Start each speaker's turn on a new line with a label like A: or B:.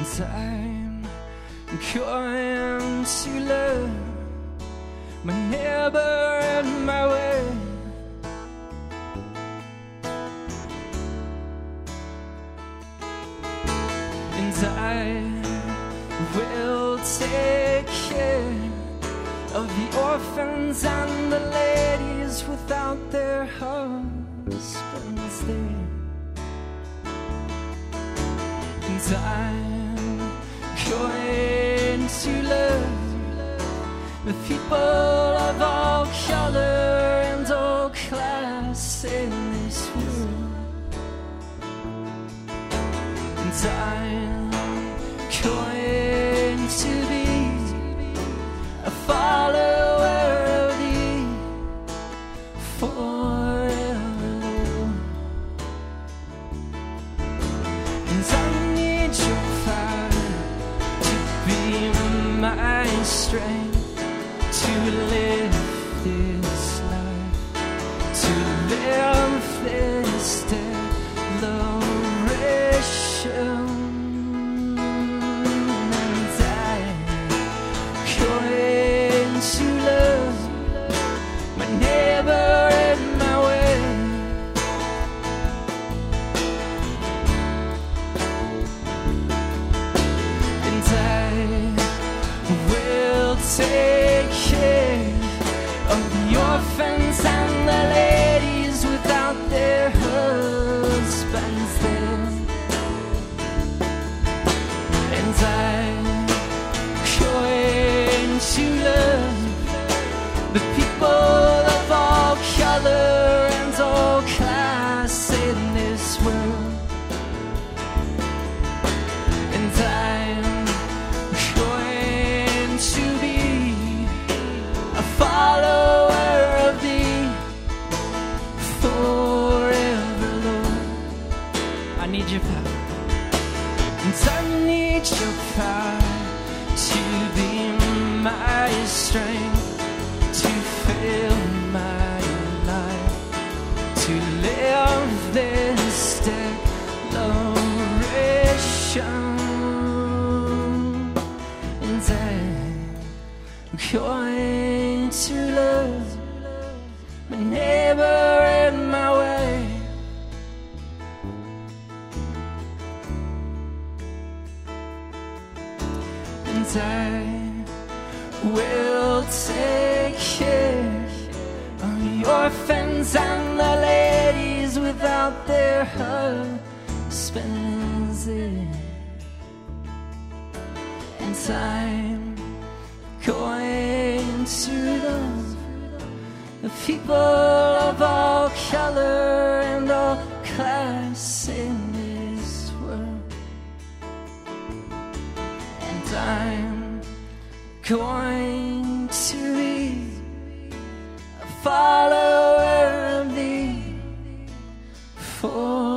A: And I'm going to love my neighbor and my way. And I will take care of the orphans and the ladies without their husbands there. And I'm going to love the people of all color and all class in this world. And I'm going to be a follower of thee forever. And I strength to live this life, to live this declaration. Take care of the orphans and the ladies And I need your power to be my strength, to fill my life, to live this declaration. And I'm going to and I will take care of the orphans and the ladies without their husbands. And I'm going to the people of all color and all class going to be a follower of thee for